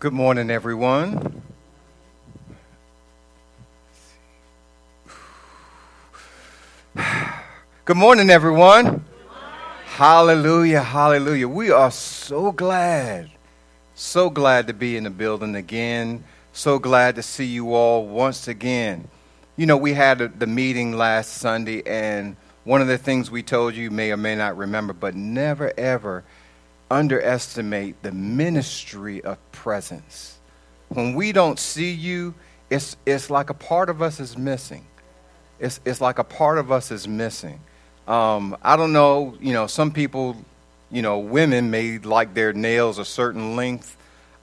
Good morning, everyone. Good morning, everyone. Hallelujah, hallelujah. We are so glad, so glad to be in the building again. So glad to see you all once again. You know, we had the meeting last Sunday, and one of the things we told you, you may or may not remember, but never ever underestimate the ministry of presence. When we don't see you, it's, it's like a part of us is missing. It's, it's like a part of us is missing. Um, I don't know, you know, some people, you know, women may like their nails a certain length.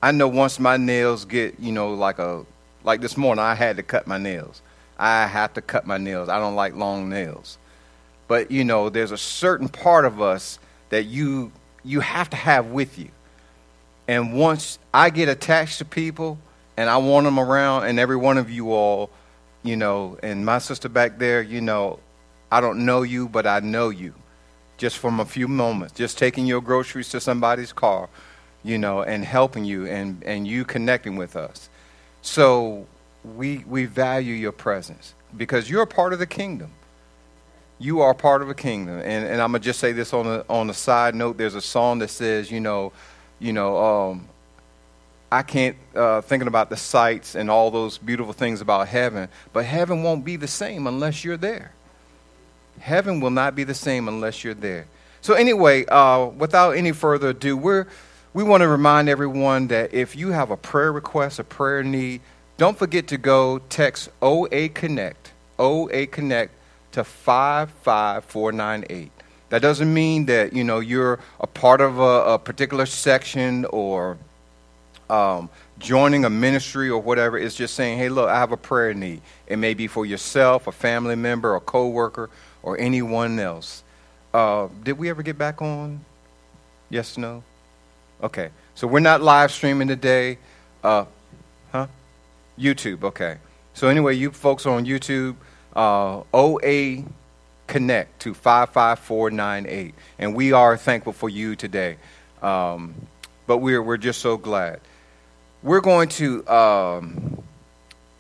I know once my nails get, you know, like a, like this morning, I had to cut my nails. I have to cut my nails. I don't like long nails. But, you know, there's a certain part of us that you you have to have with you. And once I get attached to people and I want them around, and every one of you all, you know, and my sister back there, you know, I don't know you, but I know you just from a few moments, just taking your groceries to somebody's car, you know, and helping you and, and you connecting with us. So we, we value your presence because you're a part of the kingdom you are part of a kingdom. And, and I'm gonna just say this on a on a side note. There's a song that says, you know, you know, um, I can't uh, thinking about the sights and all those beautiful things about heaven, but heaven won't be the same unless you're there. Heaven will not be the same unless you're there. So anyway, uh, without any further ado, we're we want to remind everyone that if you have a prayer request, a prayer need, don't forget to go text OA Connect, OA Connect to 55498. That doesn't mean that, you know, you're a part of a, a particular section or um, joining a ministry or whatever. It's just saying, hey, look, I have a prayer need. It may be for yourself, a family member, a coworker, or anyone else. Uh, did we ever get back on? Yes, no? Okay. So we're not live streaming today. Uh, huh? YouTube, okay. So anyway, you folks on YouTube, uh, OA Connect to 55498. And we are thankful for you today. Um, but we're, we're just so glad. We're going to um,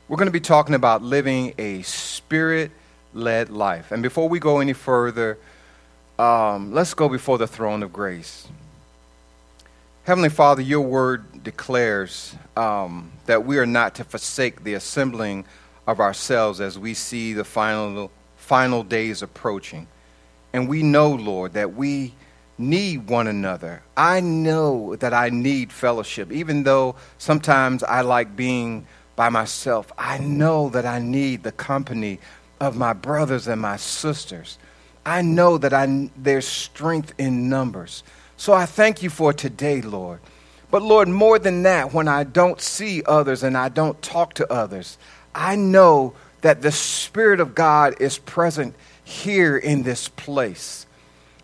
we're going to be talking about living a spirit led life. And before we go any further, um, let's go before the throne of grace. Heavenly Father, your word declares um, that we are not to forsake the assembling of ourselves as we see the final, final days approaching. And we know, Lord, that we need one another. I know that I need fellowship, even though sometimes I like being by myself. I know that I need the company of my brothers and my sisters. I know that I, there's strength in numbers. So I thank you for today, Lord. But Lord, more than that, when I don't see others and I don't talk to others, I know that the Spirit of God is present here in this place.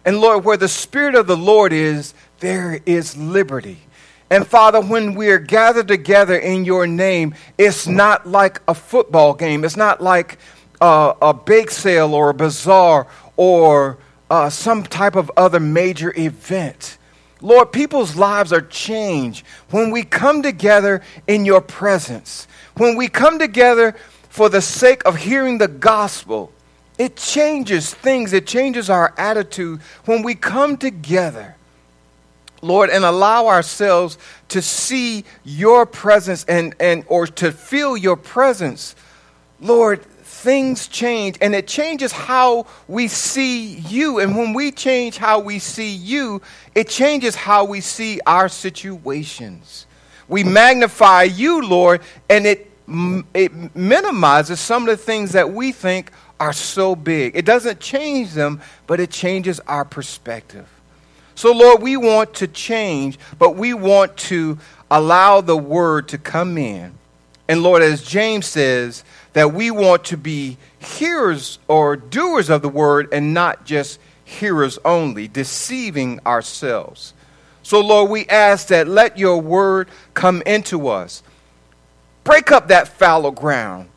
And Lord, where the Spirit of the Lord is, there is liberty. And Father, when we are gathered together in your name, it's not like a football game. It's not like a, a bake sale or a bazaar or uh, some type of other major event. Lord, people's lives are changed when we come together in your presence. When we come together for the sake of hearing the gospel, it changes things, it changes our attitude when we come together. Lord, and allow ourselves to see your presence and, and or to feel your presence. Lord, things change and it changes how we see you. And when we change how we see you, it changes how we see our situations. We magnify you, Lord, and it it minimizes some of the things that we think are so big. It doesn't change them, but it changes our perspective. So, Lord, we want to change, but we want to allow the word to come in. And, Lord, as James says, that we want to be hearers or doers of the word and not just hearers only, deceiving ourselves. So, Lord, we ask that let your word come into us. Break up that fallow ground.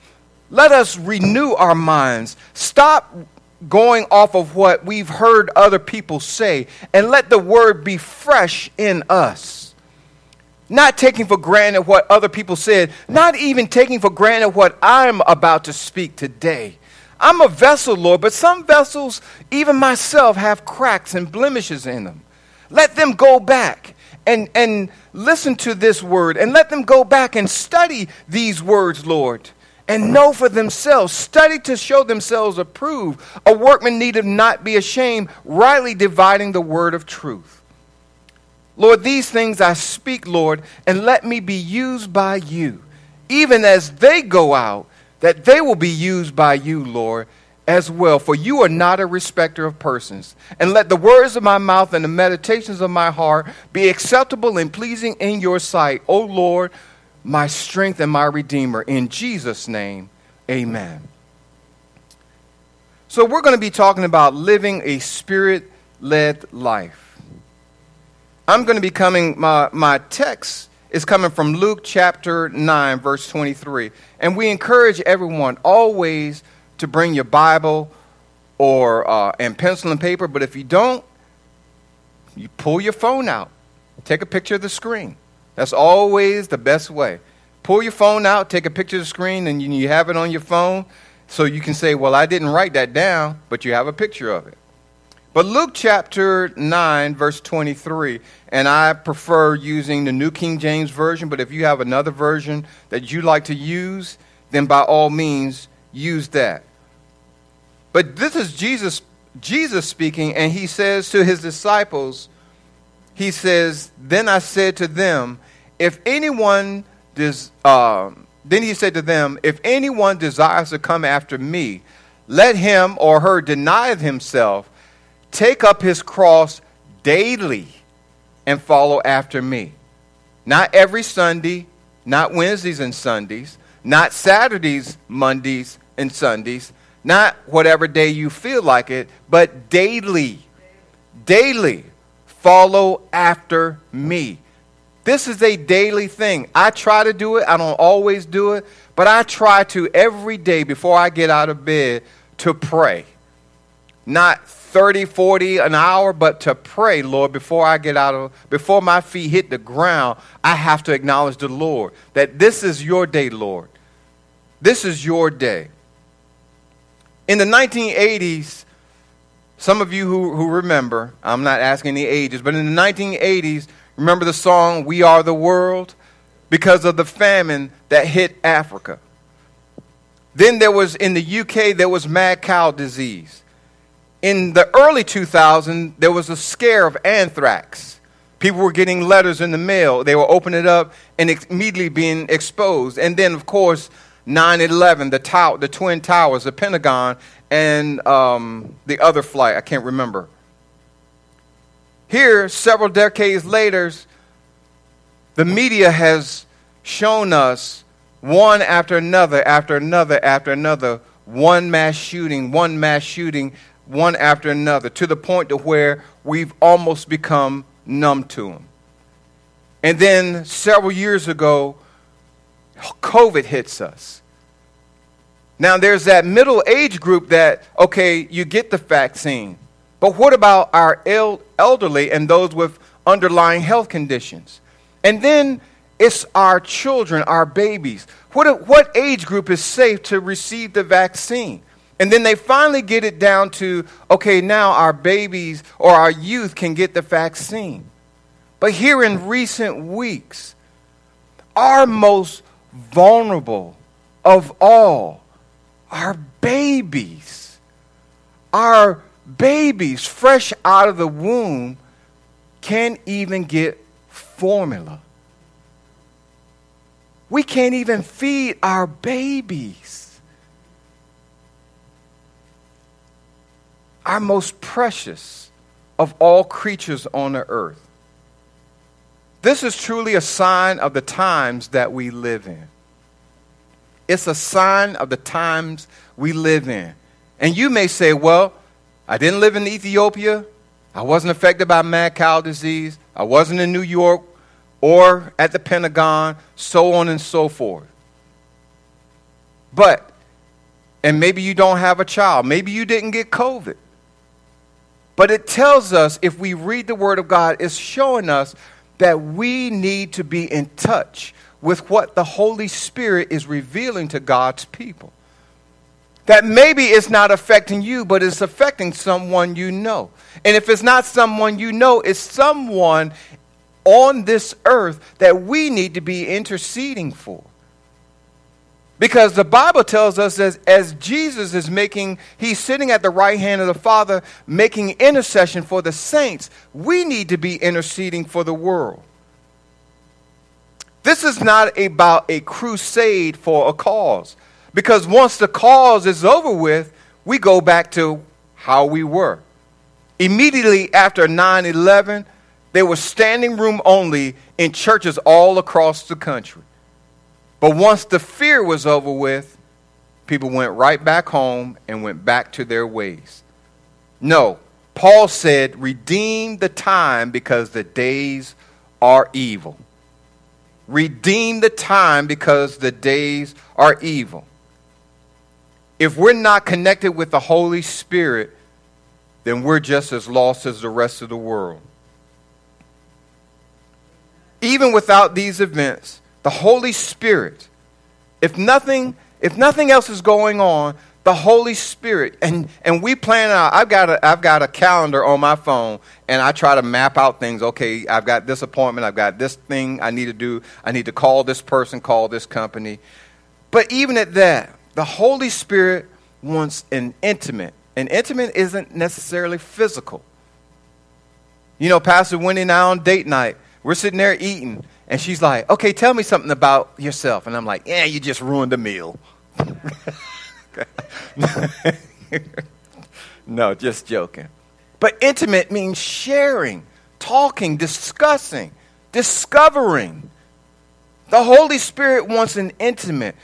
Let us renew our minds. Stop going off of what we've heard other people say and let the word be fresh in us. not taking for granted what other people said, not even taking for granted what I'm about to speak today. I'm a vessel, Lord, but some vessels, even myself, have cracks and blemishes in them. Let them go back and, and listen to this word and let them go back and study these words, Lord, and know for themselves. Study to show themselves approved. A workman needed not be ashamed, rightly dividing the word of truth. Lord, these things I speak, Lord, and let me be used by you, even as they go out, that they will be used by you, Lord, as well. For you are not a respecter of persons. And let the words of my mouth and the meditations of my heart be acceptable and pleasing in your sight, O Lord, my strength and my redeemer. In Jesus' name, amen. So, we're going to be talking about living a spirit led life. I'm going to be coming, my, my text is coming from Luke chapter 9, verse 23. And we encourage everyone always to bring your Bible or uh, and pencil and paper. But if you don't, you pull your phone out, take a picture of the screen. That's always the best way. Pull your phone out, take a picture of the screen, and you, have it on your phone so you can say, Well, I didn't write that down, but you have a picture of it. But Luke chapter 9, verse 23, and I prefer using the New King James Version, but if you have another version that you like to use, then by all means use that. But this is Jesus, Jesus speaking, and he says to his disciples, he says, Then I said to them, if anyone does, uh, then he said to them, if anyone desires to come after me, let him or her deny himself Take up his cross daily and follow after me. Not every Sunday, not Wednesdays and Sundays, not Saturdays, Mondays, and Sundays, not whatever day you feel like it, but daily. Daily. Follow after me. This is a daily thing. I try to do it. I don't always do it, but I try to every day before I get out of bed to pray. Not 30, 40 an hour, but to pray, Lord, before I get out of, before my feet hit the ground, I have to acknowledge the Lord that this is your day, Lord. This is your day. In the 1980s, some of you who, who remember, I'm not asking the ages, but in the 1980s, remember the song We Are the World? Because of the famine that hit Africa. Then there was, in the UK, there was mad cow disease in the early 2000s, there was a scare of anthrax. People were getting letters in the mail. They were opening it up and immediately being exposed. And then, of course, 9 11, the, the Twin Towers, the Pentagon, and um, the other flight. I can't remember. Here, several decades later, the media has shown us one after another, after another, after another, one mass shooting, one mass shooting one after another to the point to where we've almost become numb to them. And then several years ago, COVID hits us. Now, there's that middle age group that, okay, you get the vaccine. But what about our elderly and those with underlying health conditions? And then it's our children, our babies. What, what age group is safe to receive the vaccine? And then they finally get it down to okay, now our babies or our youth can get the vaccine. But here in recent weeks, our most vulnerable of all, our babies, our babies fresh out of the womb can't even get formula. We can't even feed our babies. our most precious of all creatures on the earth. This is truly a sign of the times that we live in. It's a sign of the times we live in. And you may say, well, I didn't live in Ethiopia. I wasn't affected by mad cow disease. I wasn't in New York or at the Pentagon, so on and so forth. But, and maybe you don't have a child. Maybe you didn't get COVID. But it tells us, if we read the Word of God, it's showing us that we need to be in touch with what the Holy Spirit is revealing to God's people. That maybe it's not affecting you, but it's affecting someone you know. And if it's not someone you know, it's someone on this earth that we need to be interceding for. Because the Bible tells us that as Jesus is making, he's sitting at the right hand of the Father, making intercession for the saints, we need to be interceding for the world. This is not about a crusade for a cause. Because once the cause is over with, we go back to how we were. Immediately after 9 11, there was standing room only in churches all across the country. But once the fear was over with, people went right back home and went back to their ways. No, Paul said, redeem the time because the days are evil. Redeem the time because the days are evil. If we're not connected with the Holy Spirit, then we're just as lost as the rest of the world. Even without these events, the Holy Spirit, if nothing, if nothing else is going on, the Holy Spirit, and, and we plan out, I've got, a, I've got a calendar on my phone, and I try to map out things. Okay, I've got this appointment, I've got this thing I need to do, I need to call this person, call this company. But even at that, the Holy Spirit wants an intimate. And intimate isn't necessarily physical. You know, Pastor Wendy and I on date night, we're sitting there eating, and she's like, okay, tell me something about yourself. And I'm like, yeah, you just ruined the meal. no, just joking. But intimate means sharing, talking, discussing, discovering. The Holy Spirit wants an intimate,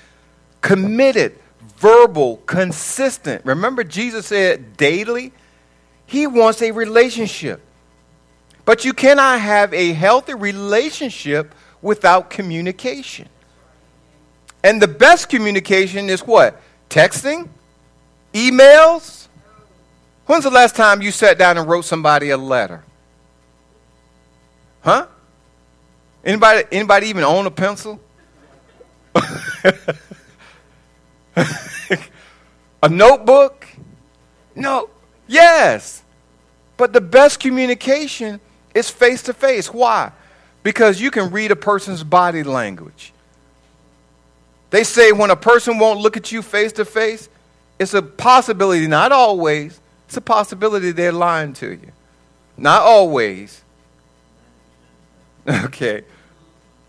committed, verbal, consistent. Remember, Jesus said daily? He wants a relationship. But you cannot have a healthy relationship without communication. And the best communication is what? Texting? Emails? When's the last time you sat down and wrote somebody a letter? Huh? Anybody anybody even own a pencil? a notebook? No. Yes. But the best communication is face to face. Why? Because you can read a person's body language. They say when a person won't look at you face to face, it's a possibility, not always, it's a possibility they're lying to you. Not always. Okay.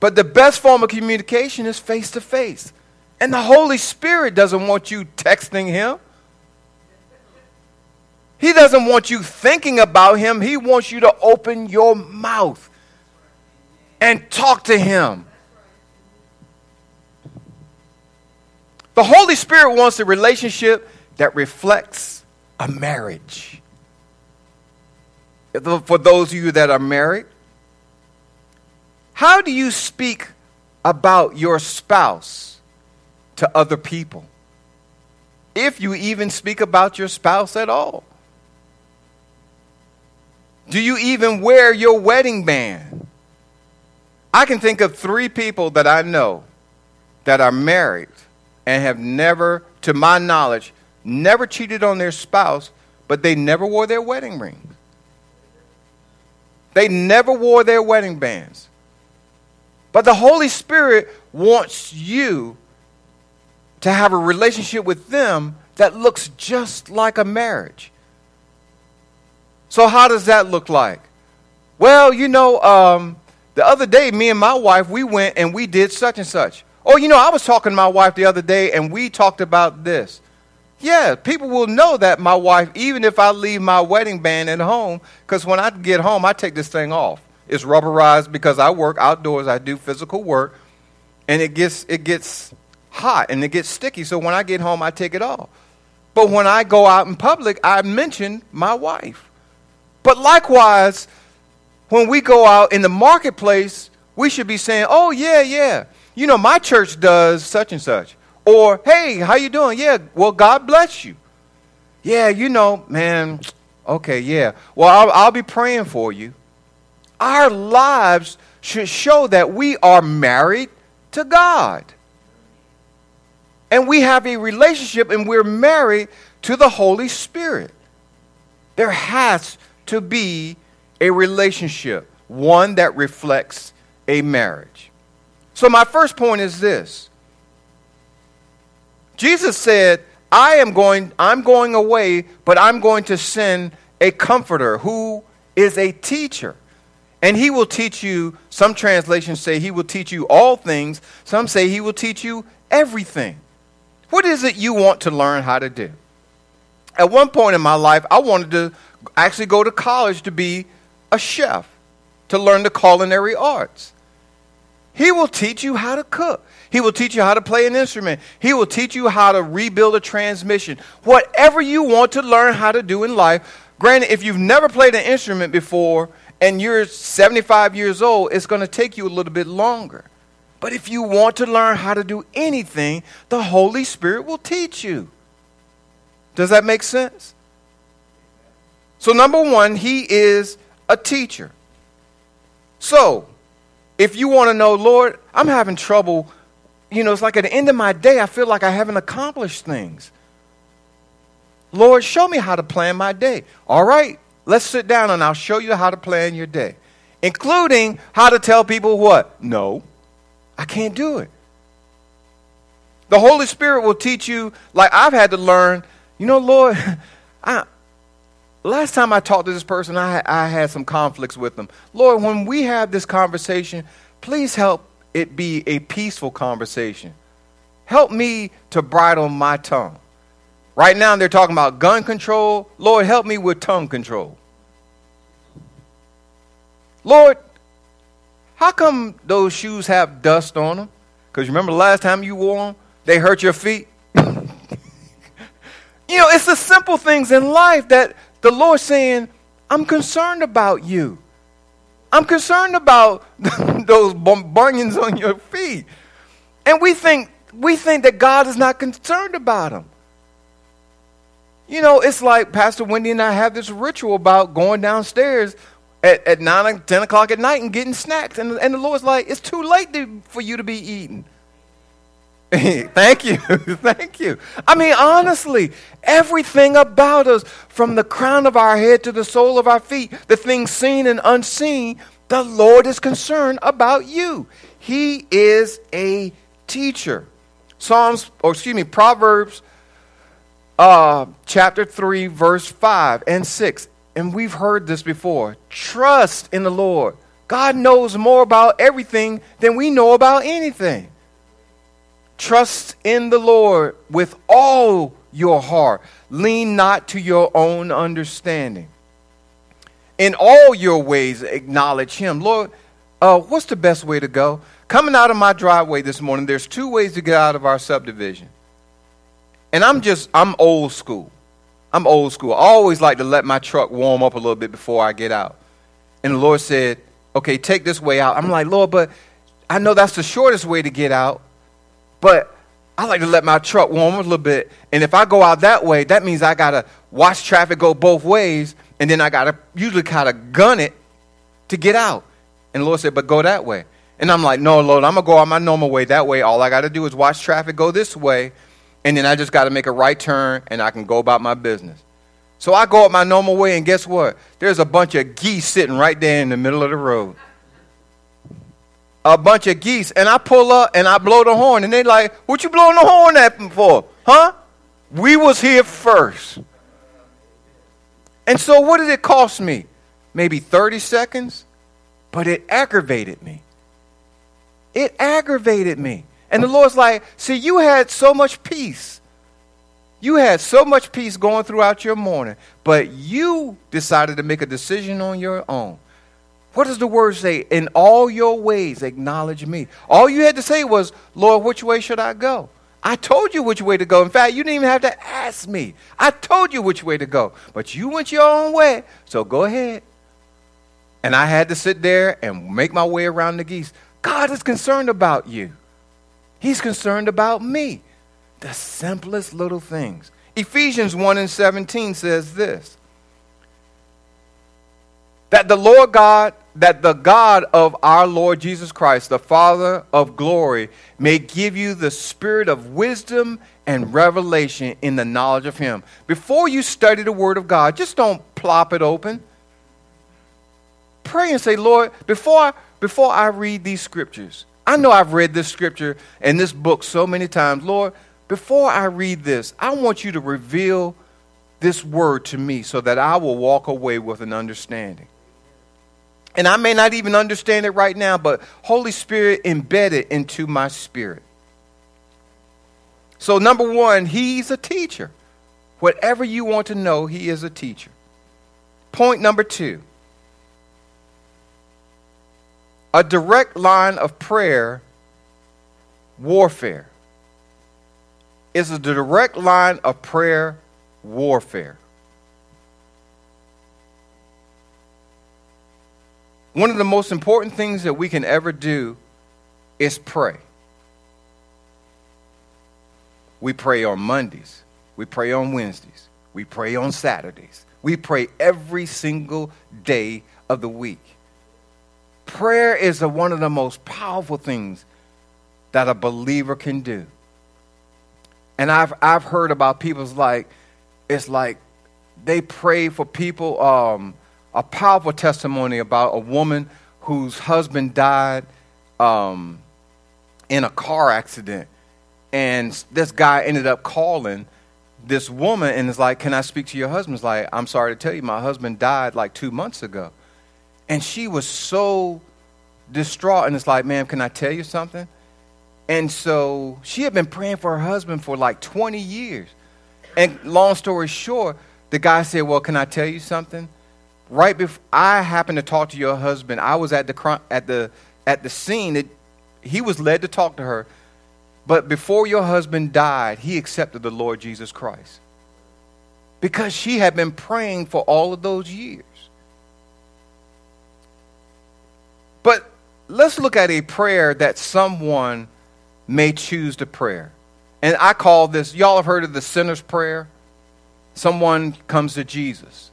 But the best form of communication is face to face. And the Holy Spirit doesn't want you texting him. He doesn't want you thinking about him. He wants you to open your mouth and talk to him. The Holy Spirit wants a relationship that reflects a marriage. For those of you that are married, how do you speak about your spouse to other people? If you even speak about your spouse at all. Do you even wear your wedding band? I can think of three people that I know that are married and have never, to my knowledge, never cheated on their spouse, but they never wore their wedding rings. They never wore their wedding bands. But the Holy Spirit wants you to have a relationship with them that looks just like a marriage. So, how does that look like? Well, you know, um, the other day, me and my wife, we went and we did such and such. Oh, you know, I was talking to my wife the other day and we talked about this. Yeah, people will know that my wife, even if I leave my wedding band at home, because when I get home, I take this thing off. It's rubberized because I work outdoors, I do physical work, and it gets, it gets hot and it gets sticky. So when I get home, I take it off. But when I go out in public, I mention my wife. But likewise, when we go out in the marketplace, we should be saying, "Oh yeah, yeah. You know, my church does such and such." Or, "Hey, how you doing?" "Yeah, well, God bless you." "Yeah, you know, man, okay, yeah. Well, I'll, I'll be praying for you." Our lives should show that we are married to God. And we have a relationship and we're married to the Holy Spirit. There has to be a relationship, one that reflects a marriage. So, my first point is this Jesus said, I am going, I'm going away, but I'm going to send a comforter who is a teacher. And he will teach you, some translations say he will teach you all things, some say he will teach you everything. What is it you want to learn how to do? At one point in my life, I wanted to actually go to college to be a chef, to learn the culinary arts. He will teach you how to cook. He will teach you how to play an instrument. He will teach you how to rebuild a transmission. Whatever you want to learn how to do in life. Granted, if you've never played an instrument before and you're 75 years old, it's going to take you a little bit longer. But if you want to learn how to do anything, the Holy Spirit will teach you. Does that make sense? So, number one, He is a teacher. So, if you want to know, Lord, I'm having trouble, you know, it's like at the end of my day, I feel like I haven't accomplished things. Lord, show me how to plan my day. All right, let's sit down and I'll show you how to plan your day, including how to tell people what? No, I can't do it. The Holy Spirit will teach you, like I've had to learn, you know, Lord, I, last time I talked to this person, I, I had some conflicts with them. Lord, when we have this conversation, please help it be a peaceful conversation. Help me to bridle my tongue. Right now, they're talking about gun control. Lord, help me with tongue control. Lord, how come those shoes have dust on them? Because remember the last time you wore them, they hurt your feet? you know, it's the simple things in life that the Lord saying, I'm concerned about you. I'm concerned about those bunions on your feet. And we think we think that God is not concerned about them. You know, it's like Pastor Wendy and I have this ritual about going downstairs at, at 9 10 o'clock at night and getting snacks. And, and the Lord's like, it's too late to, for you to be eating. Thank you. Thank you. I mean, honestly, everything about us, from the crown of our head to the sole of our feet, the things seen and unseen, the Lord is concerned about you. He is a teacher. Psalms, or excuse me, Proverbs uh, chapter 3, verse 5 and 6. And we've heard this before. Trust in the Lord. God knows more about everything than we know about anything. Trust in the Lord with all your heart. Lean not to your own understanding. In all your ways, acknowledge Him. Lord, uh, what's the best way to go? Coming out of my driveway this morning, there's two ways to get out of our subdivision. And I'm just, I'm old school. I'm old school. I always like to let my truck warm up a little bit before I get out. And the Lord said, okay, take this way out. I'm like, Lord, but I know that's the shortest way to get out. But I like to let my truck warm up a little bit. And if I go out that way, that means I got to watch traffic go both ways. And then I got to usually kind of gun it to get out. And the Lord said, but go that way. And I'm like, no, Lord, I'm going to go out my normal way. That way, all I got to do is watch traffic go this way. And then I just got to make a right turn and I can go about my business. So I go up my normal way, and guess what? There's a bunch of geese sitting right there in the middle of the road a bunch of geese, and I pull up and I blow the horn, and they like, "What you blowing the horn at them for, huh?" We was here first. And so, what did it cost me? Maybe 30 seconds, but it aggravated me. It aggravated me. And the Lord's like, See, you had so much peace. You had so much peace going throughout your morning, but you decided to make a decision on your own. What does the word say? In all your ways, acknowledge me. All you had to say was, Lord, which way should I go? I told you which way to go. In fact, you didn't even have to ask me. I told you which way to go. But you went your own way. So go ahead. And I had to sit there and make my way around the geese. God is concerned about you, He's concerned about me. The simplest little things. Ephesians 1 and 17 says this that the Lord God that the God of our Lord Jesus Christ, the Father of glory, may give you the spirit of wisdom and revelation in the knowledge of Him. Before you study the Word of God, just don't plop it open. Pray and say, Lord, before, before I read these scriptures, I know I've read this scripture and this book so many times. Lord, before I read this, I want you to reveal this word to me so that I will walk away with an understanding. And I may not even understand it right now, but Holy Spirit embedded into my spirit. So, number one, He's a teacher. Whatever you want to know, He is a teacher. Point number two a direct line of prayer warfare is a direct line of prayer warfare. One of the most important things that we can ever do is pray. We pray on Mondays. We pray on Wednesdays. We pray on Saturdays. We pray every single day of the week. Prayer is a, one of the most powerful things that a believer can do. And I've, I've heard about people's like, it's like they pray for people. Um, a powerful testimony about a woman whose husband died um, in a car accident. And this guy ended up calling this woman and is like, Can I speak to your husband? He's like, I'm sorry to tell you, my husband died like two months ago. And she was so distraught. And it's like, Ma'am, can I tell you something? And so she had been praying for her husband for like 20 years. And long story short, the guy said, Well, can I tell you something? Right before I happened to talk to your husband, I was at the at the at the scene. That he was led to talk to her, but before your husband died, he accepted the Lord Jesus Christ because she had been praying for all of those years. But let's look at a prayer that someone may choose to pray. And I call this, y'all have heard of the sinner's prayer? Someone comes to Jesus.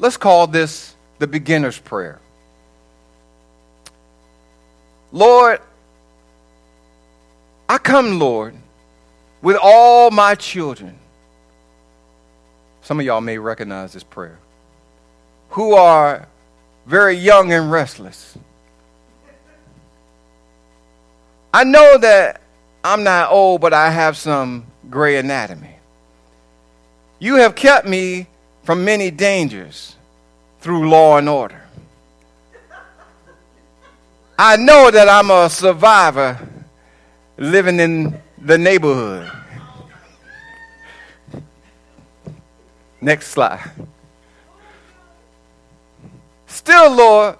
Let's call this the beginner's prayer. Lord, I come, Lord, with all my children. Some of y'all may recognize this prayer. Who are very young and restless. I know that I'm not old, but I have some gray anatomy. You have kept me from many dangers through law and order. I know that I'm a survivor living in the neighborhood. Next slide. Still, Lord,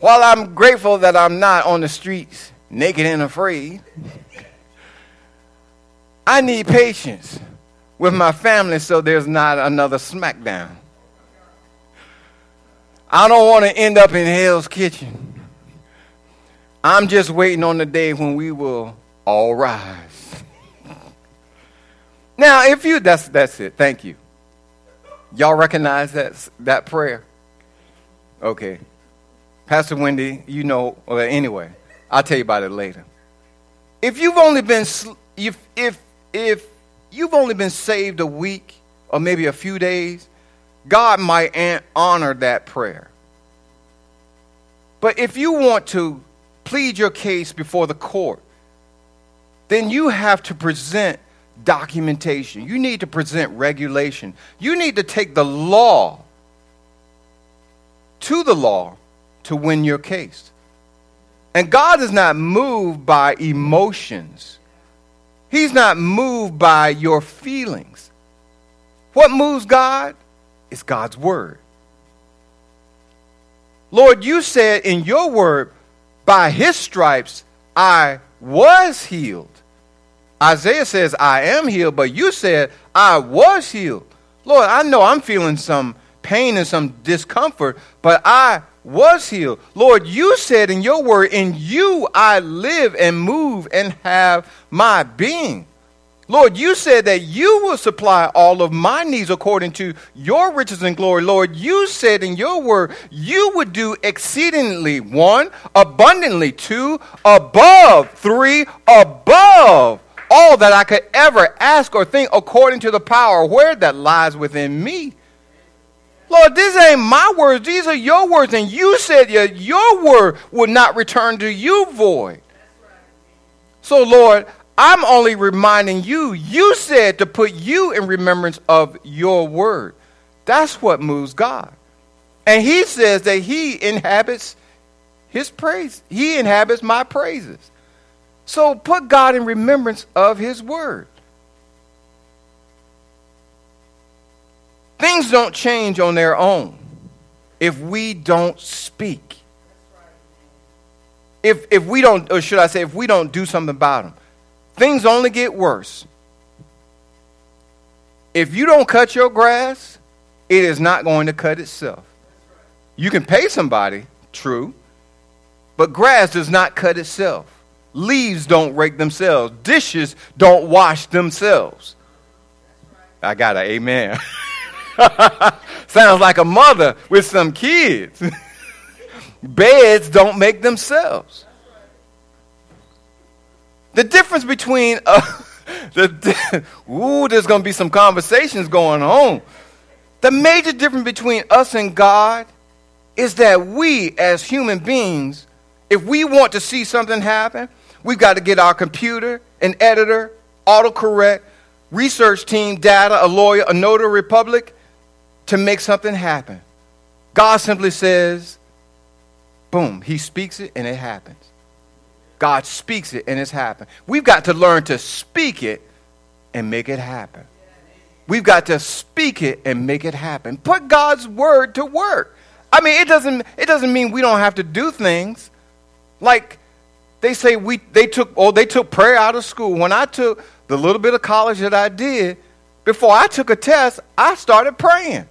while I'm grateful that I'm not on the streets naked and afraid, I need patience with my family so there's not another smackdown. I don't want to end up in hell's kitchen. I'm just waiting on the day when we will all rise. now, if you that's that's it. Thank you. Y'all recognize that that prayer? Okay. Pastor Wendy, you know, well, anyway, I'll tell you about it later. If you've only been if if if you've only been saved a week or maybe a few days, God might honor that prayer. But if you want to plead your case before the court, then you have to present documentation. You need to present regulation. You need to take the law to the law to win your case. And God is not moved by emotions. He's not moved by your feelings. What moves God is God's word. Lord, you said in your word, by his stripes I was healed. Isaiah says, I am healed, but you said, I was healed. Lord, I know I'm feeling some pain and some discomfort, but I was healed. Lord, you said in your word, in you I live and move and have my being. Lord, you said that you will supply all of my needs according to your riches and glory. Lord, you said in your word you would do exceedingly, one, abundantly, two, above, three, above all that I could ever ask or think according to the power where that lies within me. Lord, this ain't my words, these are your words, and you said your, your word would not return to you void. So, Lord, I'm only reminding you, you said to put you in remembrance of your word. That's what moves God. And he says that he inhabits his praise. He inhabits my praises. So put God in remembrance of his word. Things don't change on their own if we don't speak. If, if we don't, or should I say, if we don't do something about them things only get worse. If you don't cut your grass, it is not going to cut itself. You can pay somebody, true, but grass does not cut itself. Leaves don't rake themselves. Dishes don't wash themselves. I got an amen. Sounds like a mother with some kids. Beds don't make themselves. The difference between uh, the ooh, there's going to be some conversations going on. The major difference between us and God is that we, as human beings, if we want to see something happen, we've got to get our computer, an editor, autocorrect, research team, data, a lawyer, a notary public to make something happen. God simply says, boom, he speaks it and it happens. God speaks it and it's happened. We've got to learn to speak it and make it happen. We've got to speak it and make it happen. Put God's word to work. I mean, it doesn't it doesn't mean we don't have to do things. Like they say we they took oh they took prayer out of school. When I took the little bit of college that I did, before I took a test, I started praying.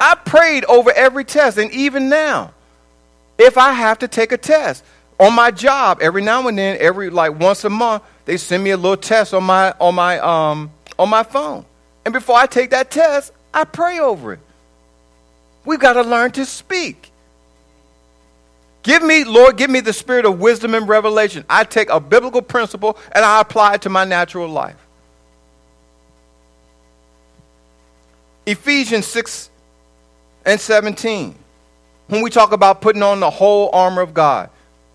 I prayed over every test and even now if I have to take a test, on my job every now and then every like once a month they send me a little test on my on my um on my phone. And before i take that test i pray over it. We've got to learn to speak. Give me lord give me the spirit of wisdom and revelation. I take a biblical principle and i apply it to my natural life. Ephesians 6 and 17 when we talk about putting on the whole armor of god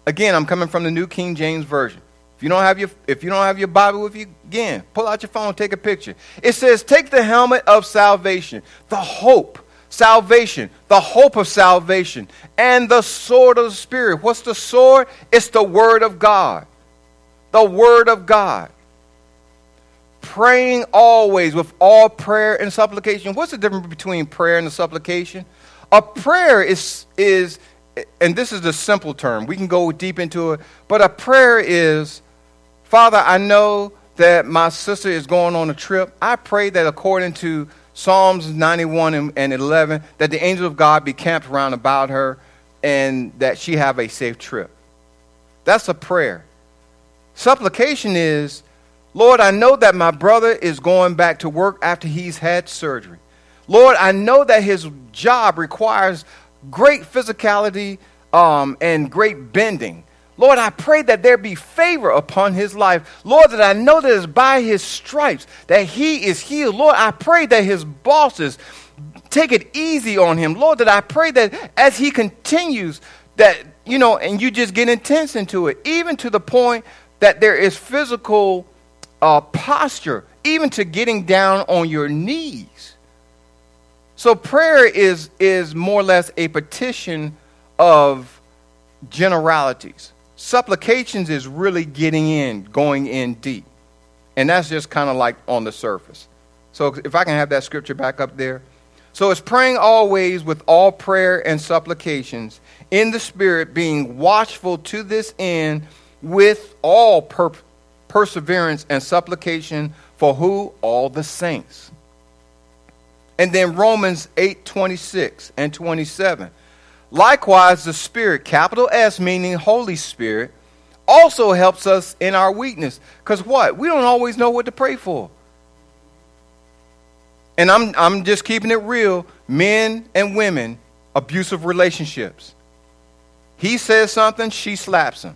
Again, I'm coming from the New King James Version. If you don't have your, if you don't have your Bible with you, again, pull out your phone, take a picture. It says, take the helmet of salvation, the hope, salvation, the hope of salvation, and the sword of the Spirit. What's the sword? It's the Word of God. The Word of God. Praying always with all prayer and supplication. What's the difference between prayer and supplication? A prayer is, is and this is the simple term, we can go deep into it, but a prayer is Father, I know that my sister is going on a trip. I pray that according to Psalms 91 and 11, that the angels of God be camped round about her and that she have a safe trip. That's a prayer. Supplication is, Lord, I know that my brother is going back to work after he's had surgery. Lord, I know that his job requires great physicality um, and great bending. Lord, I pray that there be favor upon his life. Lord, that I know that it's by his stripes that he is healed. Lord, I pray that his bosses take it easy on him. Lord, that I pray that as he continues, that, you know, and you just get intense into it, even to the point that there is physical uh, posture, even to getting down on your knees so prayer is, is more or less a petition of generalities. Supplications is really getting in, going in deep. And that's just kind of like on the surface. So if I can have that scripture back up there. So it's praying always with all prayer and supplications in the Spirit, being watchful to this end with all per- perseverance and supplication for who? All the saints. And then Romans 8 26 and 27. Likewise, the Spirit, capital S meaning Holy Spirit, also helps us in our weakness. Because what? We don't always know what to pray for. And I'm, I'm just keeping it real. Men and women, abusive relationships. He says something, she slaps him.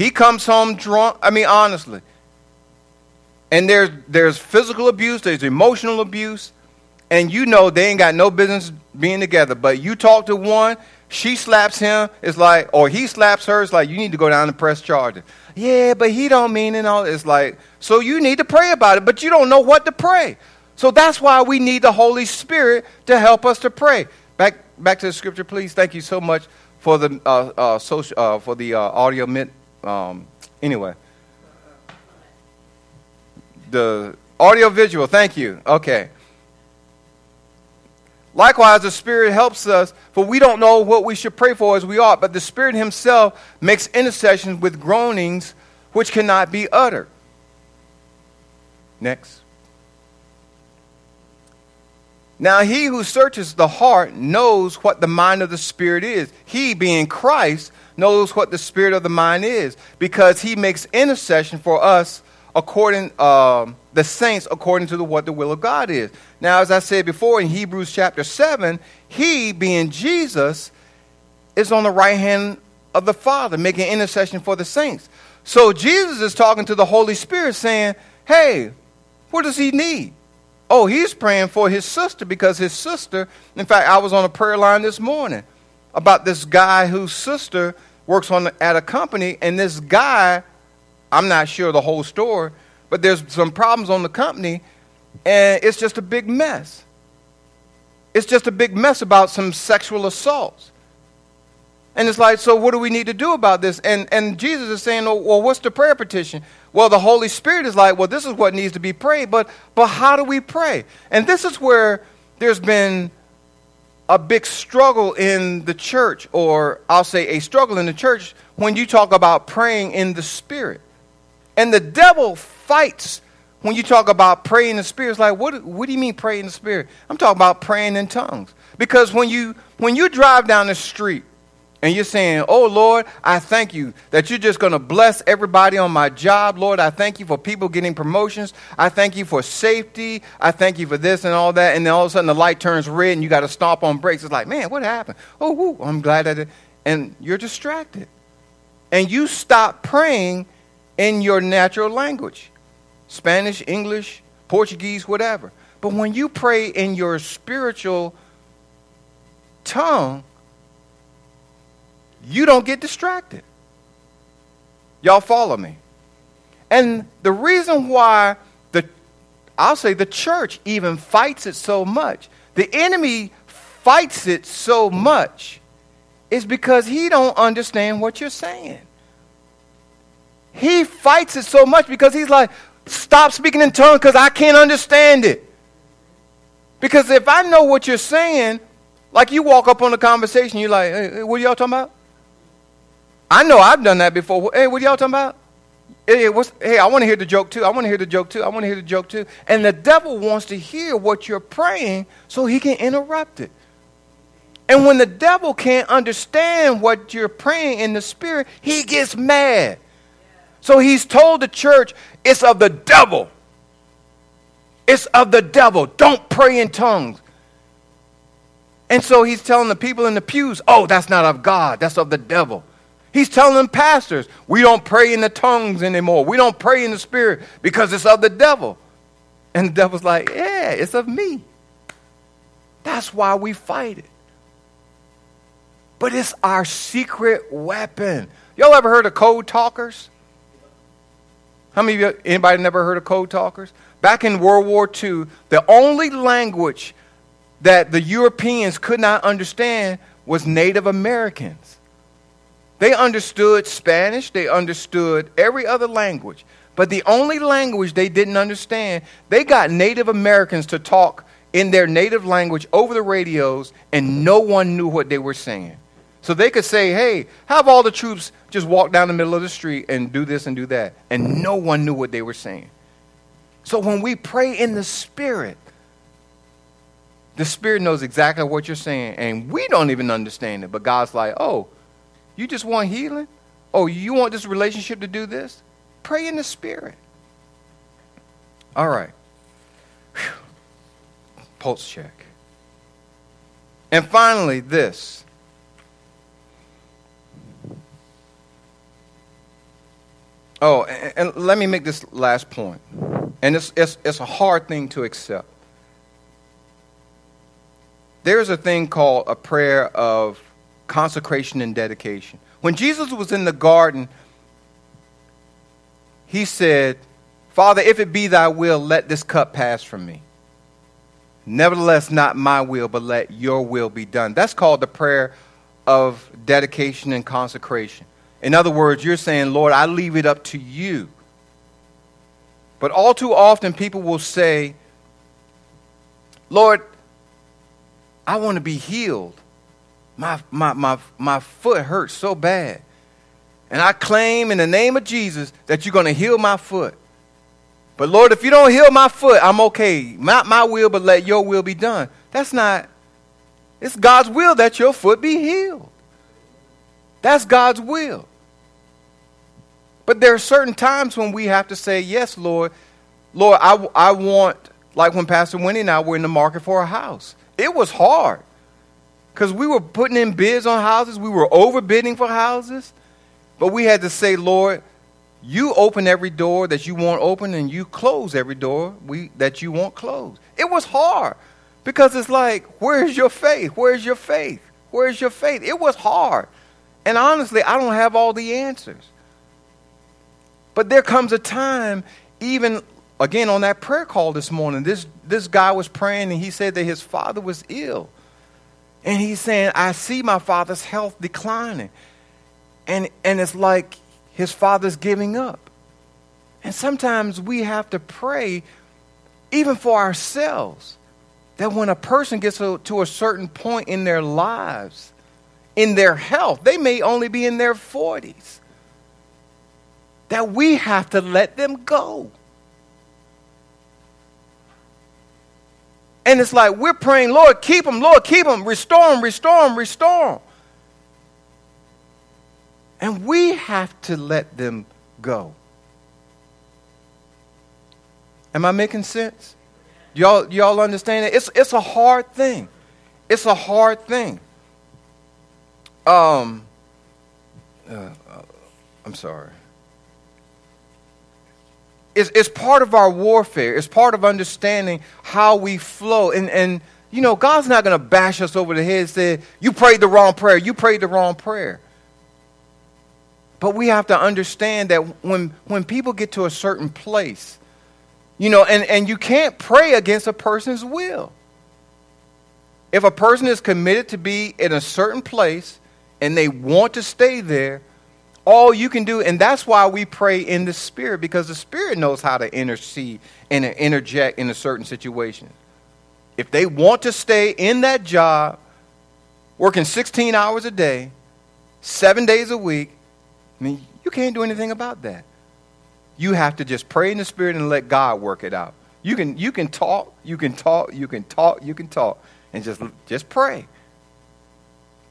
He comes home drunk. I mean, honestly. And there's, there's physical abuse, there's emotional abuse, and you know they ain't got no business being together. But you talk to one, she slaps him, it's like, or he slaps her, it's like, you need to go down and press charges. Yeah, but he don't mean it all. It's like, so you need to pray about it, but you don't know what to pray. So that's why we need the Holy Spirit to help us to pray. Back, back to the scripture, please. Thank you so much for the uh, uh, social, uh, for the uh, audio. Mint, um, anyway, the audio visual. Thank you. Okay. Likewise, the Spirit helps us, for we don't know what we should pray for as we ought, but the Spirit Himself makes intercessions with groanings which cannot be uttered. Next. Now, he who searches the heart knows what the mind of the Spirit is. He, being Christ, knows what the Spirit of the mind is, because he makes intercession for us according um, the saints according to the, what the will of God is. Now, as I said before in Hebrews chapter 7, he, being Jesus, is on the right hand of the Father, making intercession for the saints. So Jesus is talking to the Holy Spirit saying, Hey, what does he need? Oh, he's praying for his sister because his sister, in fact, I was on a prayer line this morning about this guy whose sister works on at a company, and this guy, I'm not sure the whole story, but there's some problems on the company, and it's just a big mess. It's just a big mess about some sexual assaults. And it's like, so what do we need to do about this? And, and Jesus is saying, oh, well, what's the prayer petition? Well, the Holy Spirit is like, well, this is what needs to be prayed, but, but how do we pray? And this is where there's been a big struggle in the church, or I'll say a struggle in the church, when you talk about praying in the Spirit. And the devil fights when you talk about praying in the spirit. It's like, what, what do you mean pray in the spirit? I'm talking about praying in tongues. Because when you when you drive down the street and you're saying, Oh Lord, I thank you that you're just going to bless everybody on my job. Lord, I thank you for people getting promotions. I thank you for safety. I thank you for this and all that. And then all of a sudden the light turns red and you got to stomp on brakes. It's like, man, what happened? Oh, whoo, I'm glad that it. And you're distracted. And you stop praying in your natural language. Spanish, English, Portuguese, whatever. But when you pray in your spiritual tongue, you don't get distracted. Y'all follow me? And the reason why the I'll say the church even fights it so much. The enemy fights it so much is because he don't understand what you're saying. He fights it so much because he's like, Stop speaking in tongues because I can't understand it. Because if I know what you're saying, like you walk up on a conversation, you're like, hey, what are y'all talking about? I know I've done that before. Hey, what y'all talking about? Hey, hey I want to hear the joke too. I want to hear the joke too. I want to hear the joke too. And the devil wants to hear what you're praying so he can interrupt it. And when the devil can't understand what you're praying in the spirit, he gets mad. So he's told the church, it's of the devil. It's of the devil. Don't pray in tongues. And so he's telling the people in the pews, oh, that's not of God, that's of the devil. He's telling them pastors, we don't pray in the tongues anymore. We don't pray in the spirit because it's of the devil. And the devil's like, yeah, it's of me. That's why we fight it. But it's our secret weapon. Y'all ever heard of code talkers? How many of you, anybody never heard of code talkers? Back in World War II, the only language that the Europeans could not understand was Native Americans. They understood Spanish, they understood every other language. But the only language they didn't understand, they got Native Americans to talk in their native language over the radios, and no one knew what they were saying. So they could say, hey, have all the troops just walk down the middle of the street and do this and do that. And no one knew what they were saying. So when we pray in the Spirit, the Spirit knows exactly what you're saying, and we don't even understand it. But God's like, oh, you just want healing? Oh, you want this relationship to do this? Pray in the Spirit. All right. Whew. Pulse check. And finally, this. Oh, and, let me make this last point. And it's, it's, it's a hard thing to accept. There's a thing called a prayer of consecration and dedication. When Jesus was in the garden, he said, Father, if it be thy will, let this cup pass from me. Nevertheless, not my will, but let your will be done. That's called the prayer of dedication and consecration. In other words, you're saying, Lord, I leave it up to you. But all too often, people will say, Lord, I want to be healed. My, my, my, my foot hurts so bad. And I claim in the name of Jesus that you're going to heal my foot. But Lord, if you don't heal my foot, I'm okay. Not my will, but let your will be done. That's not, it's God's will that your foot be healed. That's God's will. But there are certain times when we have to say, Yes, Lord. Lord, I, I want, like when Pastor Winnie and I were in the market for a house. It was hard because we were putting in bids on houses, we were overbidding for houses. But we had to say, Lord, you open every door that you want open and you close every door we, that you want closed. It was hard because it's like, where's your faith? Where's your faith? Where's your faith? It was hard. And honestly, I don't have all the answers. But there comes a time, even again on that prayer call this morning, this, this guy was praying and he said that his father was ill. And he's saying, I see my father's health declining. And, and it's like his father's giving up. And sometimes we have to pray, even for ourselves, that when a person gets to, to a certain point in their lives, in their health, they may only be in their 40s that we have to let them go. And it's like we're praying, Lord, keep them, Lord, keep them, restore them, restore them, restore them. And we have to let them go. Am I making sense? Y'all, y'all understand it? It's, it's a hard thing. It's a hard thing. Um, uh, uh, I'm sorry it's, it's part of our warfare. It's part of understanding how we flow. And, and you know, God's not going to bash us over the head and say, You prayed the wrong prayer. You prayed the wrong prayer. But we have to understand that when, when people get to a certain place, you know, and, and you can't pray against a person's will. If a person is committed to be in a certain place and they want to stay there, all you can do, and that's why we pray in the Spirit, because the Spirit knows how to intercede and interject in a certain situation. If they want to stay in that job, working 16 hours a day, seven days a week, I mean, you can't do anything about that. You have to just pray in the Spirit and let God work it out. You can, you can talk, you can talk, you can talk, you can talk, and just, just pray.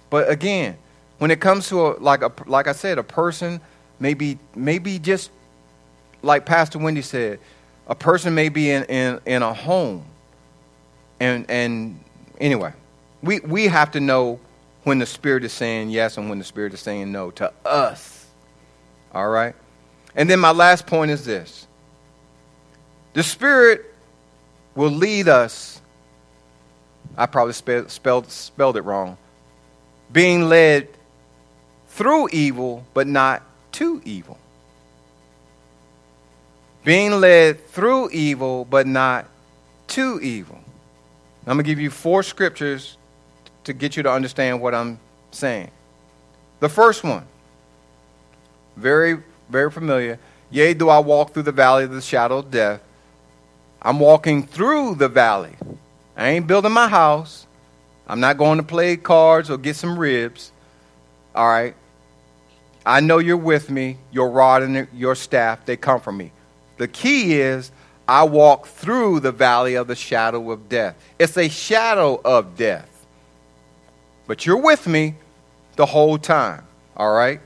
But again, when it comes to a, like a, like I said, a person maybe maybe just like Pastor Wendy said, a person may be in, in, in a home. And and anyway, we, we have to know when the Spirit is saying yes and when the Spirit is saying no to us. All right? And then my last point is this the Spirit will lead us. I probably spelled, spelled, spelled it wrong. Being led through evil, but not to evil. Being led through evil, but not to evil. I'm going to give you four scriptures to get you to understand what I'm saying. The first one, very, very familiar. Yea, do I walk through the valley of the shadow of death. I'm walking through the valley. I ain't building my house. I'm not going to play cards or get some ribs. All right. I know you're with me. Your rod and your staff, they come comfort me. The key is I walk through the valley of the shadow of death. It's a shadow of death. But you're with me the whole time. All right?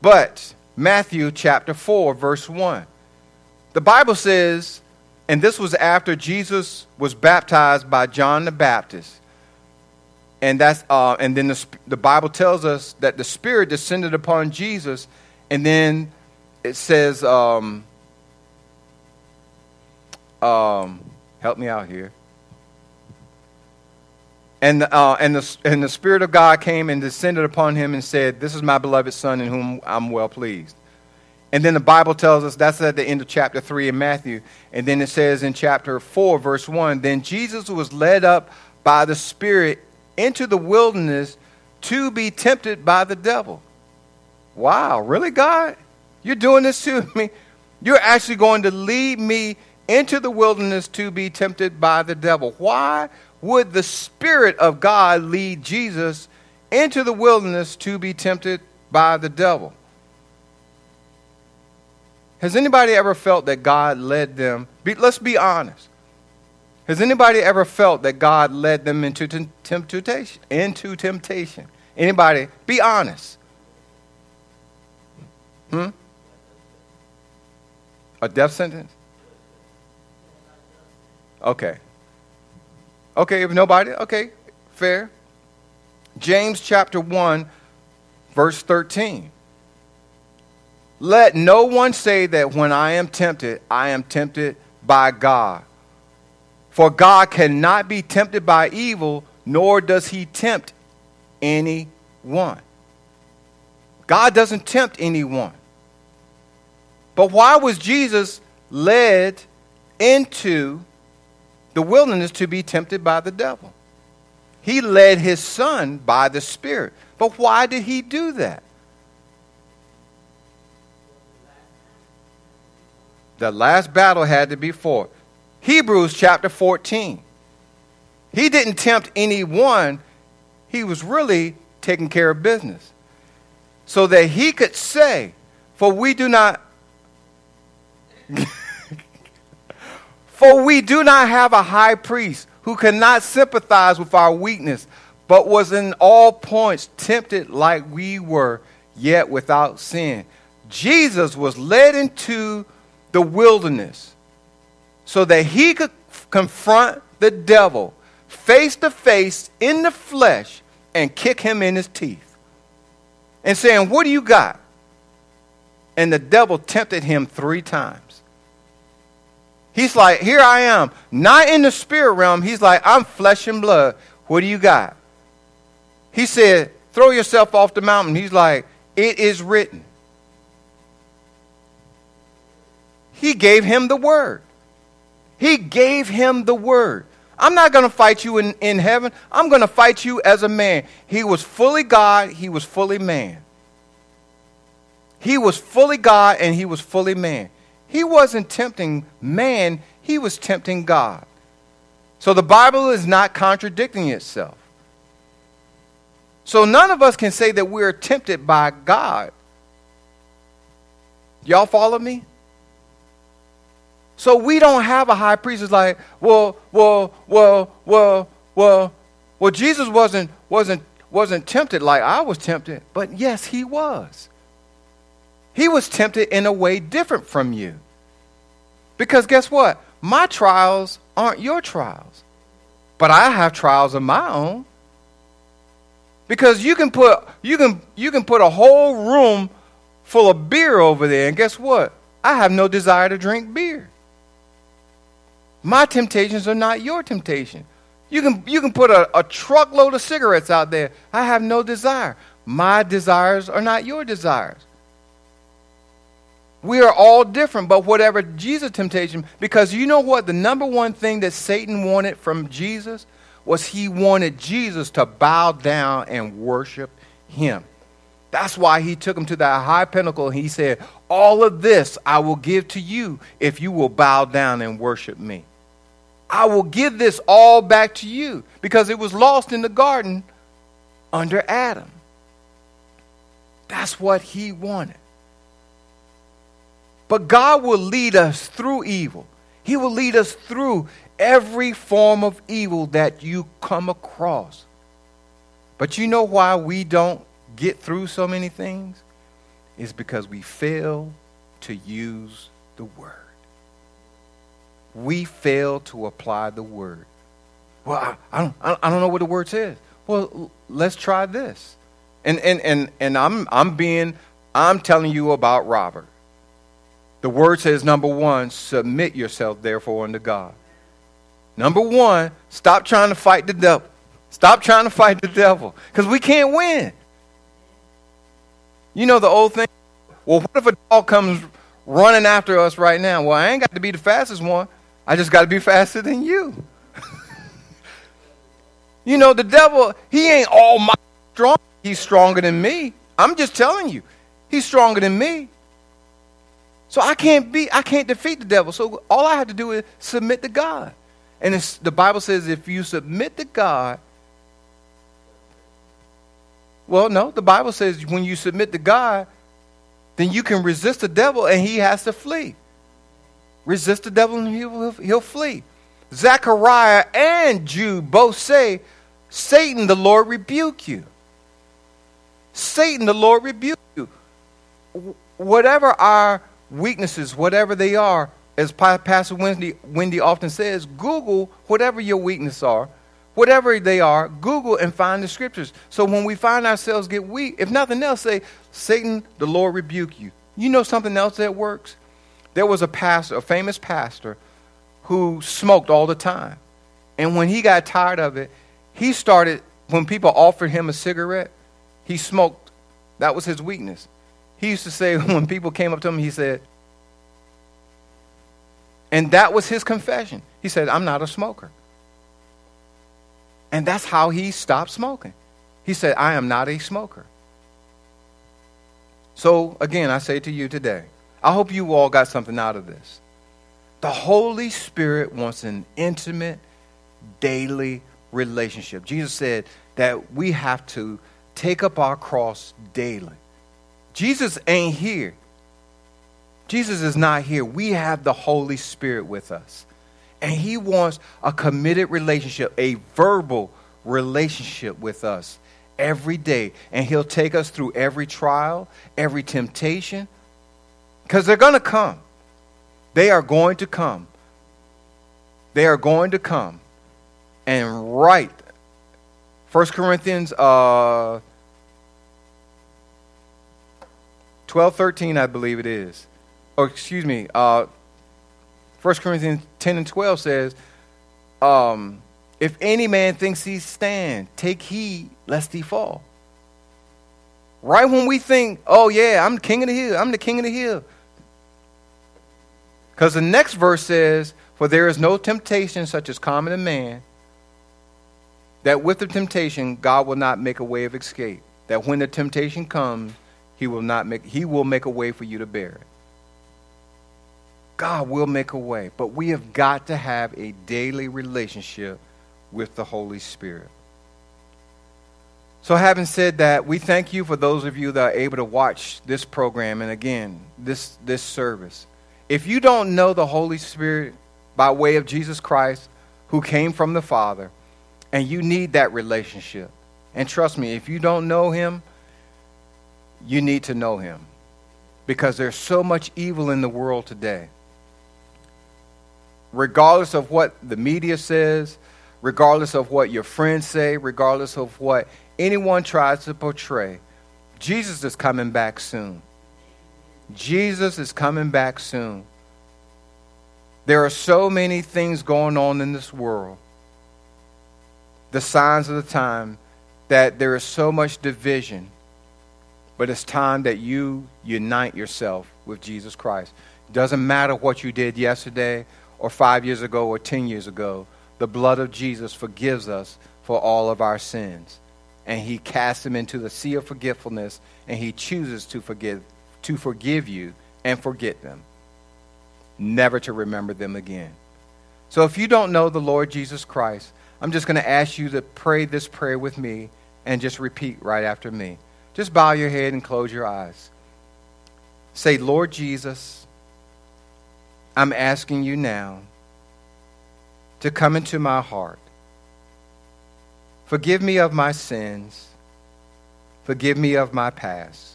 But Matthew chapter 4, verse 1. The Bible says, and this was after Jesus was baptized by John the Baptist. And, that's, uh, and then the, the Bible tells us that the Spirit descended upon Jesus. And then it says, um, um, help me out here. And, uh, and, the, and the Spirit of God came and descended upon him and said, This is my beloved Son in whom I'm well pleased. And then the Bible tells us that's at the end of chapter 3 in Matthew. And then it says in chapter 4, verse 1 Then Jesus was led up by the Spirit into the wilderness to be tempted by the devil. Wow, really, God? You're doing this to me? You're actually going to lead me into the wilderness to be tempted by the devil. Why would the Spirit of God lead Jesus into the wilderness to be tempted by the devil? Has anybody ever felt that God led them? Be, let's be honest. Has anybody ever felt that God led them into temptation? Into temptation. Anybody? Be honest. Hmm? A death sentence? Okay. Okay, if nobody, okay, fair. James chapter 1, verse 13. Let no one say that when I am tempted, I am tempted by God. For God cannot be tempted by evil, nor does he tempt anyone. God doesn't tempt anyone. But why was Jesus led into the wilderness to be tempted by the devil? He led his son by the Spirit. But why did he do that? The last battle had to be fought. Hebrews chapter 14. He didn't tempt anyone, he was really taking care of business. So that he could say, For we do not. For we do not have a high priest who cannot sympathize with our weakness, but was in all points tempted like we were, yet without sin. Jesus was led into the wilderness so that he could confront the devil face to face in the flesh and kick him in his teeth and saying, What do you got? And the devil tempted him three times. He's like, Here I am, not in the spirit realm. He's like, I'm flesh and blood. What do you got? He said, Throw yourself off the mountain. He's like, It is written. He gave him the word. He gave him the word. I'm not going to fight you in, in heaven. I'm going to fight you as a man. He was fully God, he was fully man. He was fully God and he was fully man. He wasn't tempting man, he was tempting God. So the Bible is not contradicting itself. So none of us can say that we're tempted by God. Y'all follow me? So we don't have a high priest It's like, well, well, well, well, well, well, Jesus wasn't wasn't wasn't tempted like I was tempted, but yes, he was. He was tempted in a way different from you. Because guess what? My trials aren't your trials. But I have trials of my own. Because you can put you can you can put a whole room full of beer over there and guess what? I have no desire to drink beer. My temptations are not your temptation. You can, you can put a, a truckload of cigarettes out there. I have no desire. My desires are not your desires. We are all different, but whatever Jesus' temptation, because you know what? The number one thing that Satan wanted from Jesus was he wanted Jesus to bow down and worship him. That's why he took him to that high pinnacle. He said, All of this I will give to you if you will bow down and worship me. I will give this all back to you because it was lost in the garden under Adam. That's what he wanted. But God will lead us through evil. He will lead us through every form of evil that you come across. But you know why we don't get through so many things? It's because we fail to use the word. We fail to apply the word. Well, I, I, don't, I don't know what the word says. Well, let's try this. And, and, and, and I'm, I'm being, I'm telling you about Robert. The word says, number one, submit yourself, therefore, unto God. Number one, stop trying to fight the devil. Stop trying to fight the devil because we can't win. You know the old thing? Well, what if a dog comes running after us right now? Well, I ain't got to be the fastest one. I just got to be faster than you. you know, the devil, he ain't all my strong. He's stronger than me. I'm just telling you. He's stronger than me. So I can't be I can't defeat the devil. So all I have to do is submit to God. And the Bible says if you submit to God, well, no, the Bible says when you submit to God, then you can resist the devil and he has to flee. Resist the devil and he'll, he'll flee. Zechariah and Jude both say, Satan, the Lord rebuke you. Satan, the Lord rebuke you. Whatever our weaknesses, whatever they are, as Pastor Wendy, Wendy often says, Google whatever your weaknesses are, whatever they are, Google and find the scriptures. So when we find ourselves get weak, if nothing else, say, Satan, the Lord rebuke you. You know something else that works? There was a pastor, a famous pastor, who smoked all the time. And when he got tired of it, he started, when people offered him a cigarette, he smoked. That was his weakness. He used to say, when people came up to him, he said, and that was his confession. He said, I'm not a smoker. And that's how he stopped smoking. He said, I am not a smoker. So, again, I say to you today, I hope you all got something out of this. The Holy Spirit wants an intimate, daily relationship. Jesus said that we have to take up our cross daily. Jesus ain't here. Jesus is not here. We have the Holy Spirit with us. And He wants a committed relationship, a verbal relationship with us every day. And He'll take us through every trial, every temptation, because they're going to come. They are going to come. They are going to come. And right, 1 Corinthians uh, 12, 13, I believe it is. Or excuse me, uh, 1 Corinthians 10 and 12 says, um, If any man thinks he stand, take heed lest he fall. Right when we think, oh yeah, I'm the king of the hill, I'm the king of the hill, because the next verse says, For there is no temptation such as common to man, that with the temptation God will not make a way of escape. That when the temptation comes, he will not make he will make a way for you to bear it. God will make a way, but we have got to have a daily relationship with the Holy Spirit. So, having said that, we thank you for those of you that are able to watch this program and again, this, this service. If you don't know the Holy Spirit by way of Jesus Christ, who came from the Father, and you need that relationship, and trust me, if you don't know Him, you need to know Him. Because there's so much evil in the world today. Regardless of what the media says, regardless of what your friends say, regardless of what anyone tries to portray, Jesus is coming back soon. Jesus is coming back soon. There are so many things going on in this world, the signs of the time, that there is so much division. But it's time that you unite yourself with Jesus Christ. It doesn't matter what you did yesterday or five years ago or ten years ago. The blood of Jesus forgives us for all of our sins. And he casts them into the sea of forgetfulness, and he chooses to forgive to forgive you and forget them, never to remember them again. So if you don't know the Lord Jesus Christ, I'm just going to ask you to pray this prayer with me and just repeat right after me. Just bow your head and close your eyes. Say, Lord Jesus, I'm asking you now to come into my heart. Forgive me of my sins. Forgive me of my past.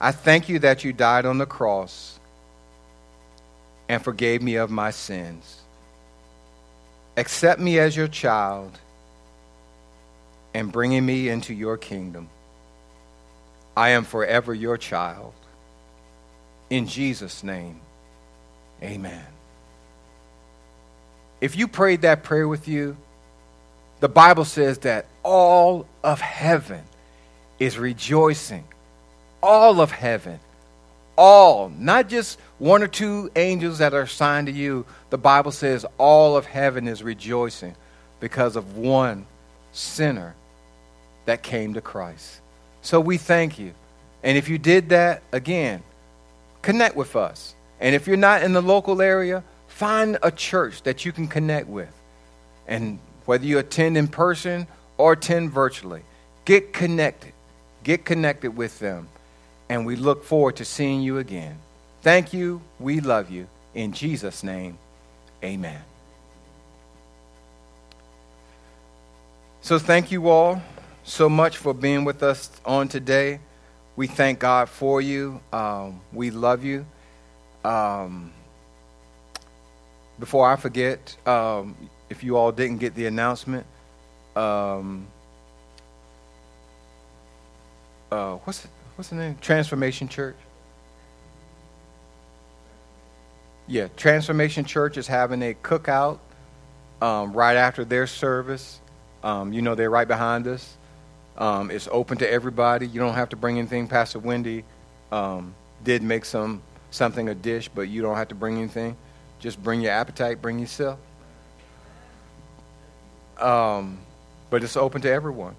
I thank you that you died on the cross and forgave me of my sins. Accept me as your child and bringing me into your kingdom. I am forever your child. In Jesus' name, amen. If you prayed that prayer with you, the Bible says that all of heaven is rejoicing. All of heaven. All, not just one or two angels that are assigned to you. The Bible says all of heaven is rejoicing because of one sinner that came to Christ. So we thank you. And if you did that, again, connect with us. And if you're not in the local area, find a church that you can connect with. And whether you attend in person or attend virtually, get connected. Get connected with them. And we look forward to seeing you again. Thank you. We love you. In Jesus' name, amen. So, thank you all so much for being with us on today. We thank God for you. Um, we love you. Um, before I forget, um, if you all didn't get the announcement, um, uh, what's what's the name? Transformation Church. Yeah, Transformation Church is having a cookout um, right after their service. Um, you know, they're right behind us. Um, it's open to everybody. You don't have to bring anything. Pastor Wendy um, did make some something a dish, but you don't have to bring anything. Just bring your appetite, bring yourself. Um, but it's open to everyone.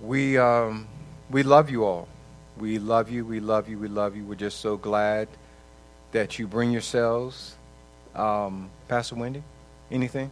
We um, we love you all. We love you. We love you. We love you. We're just so glad that you bring yourselves. Um, Pastor Wendy, anything?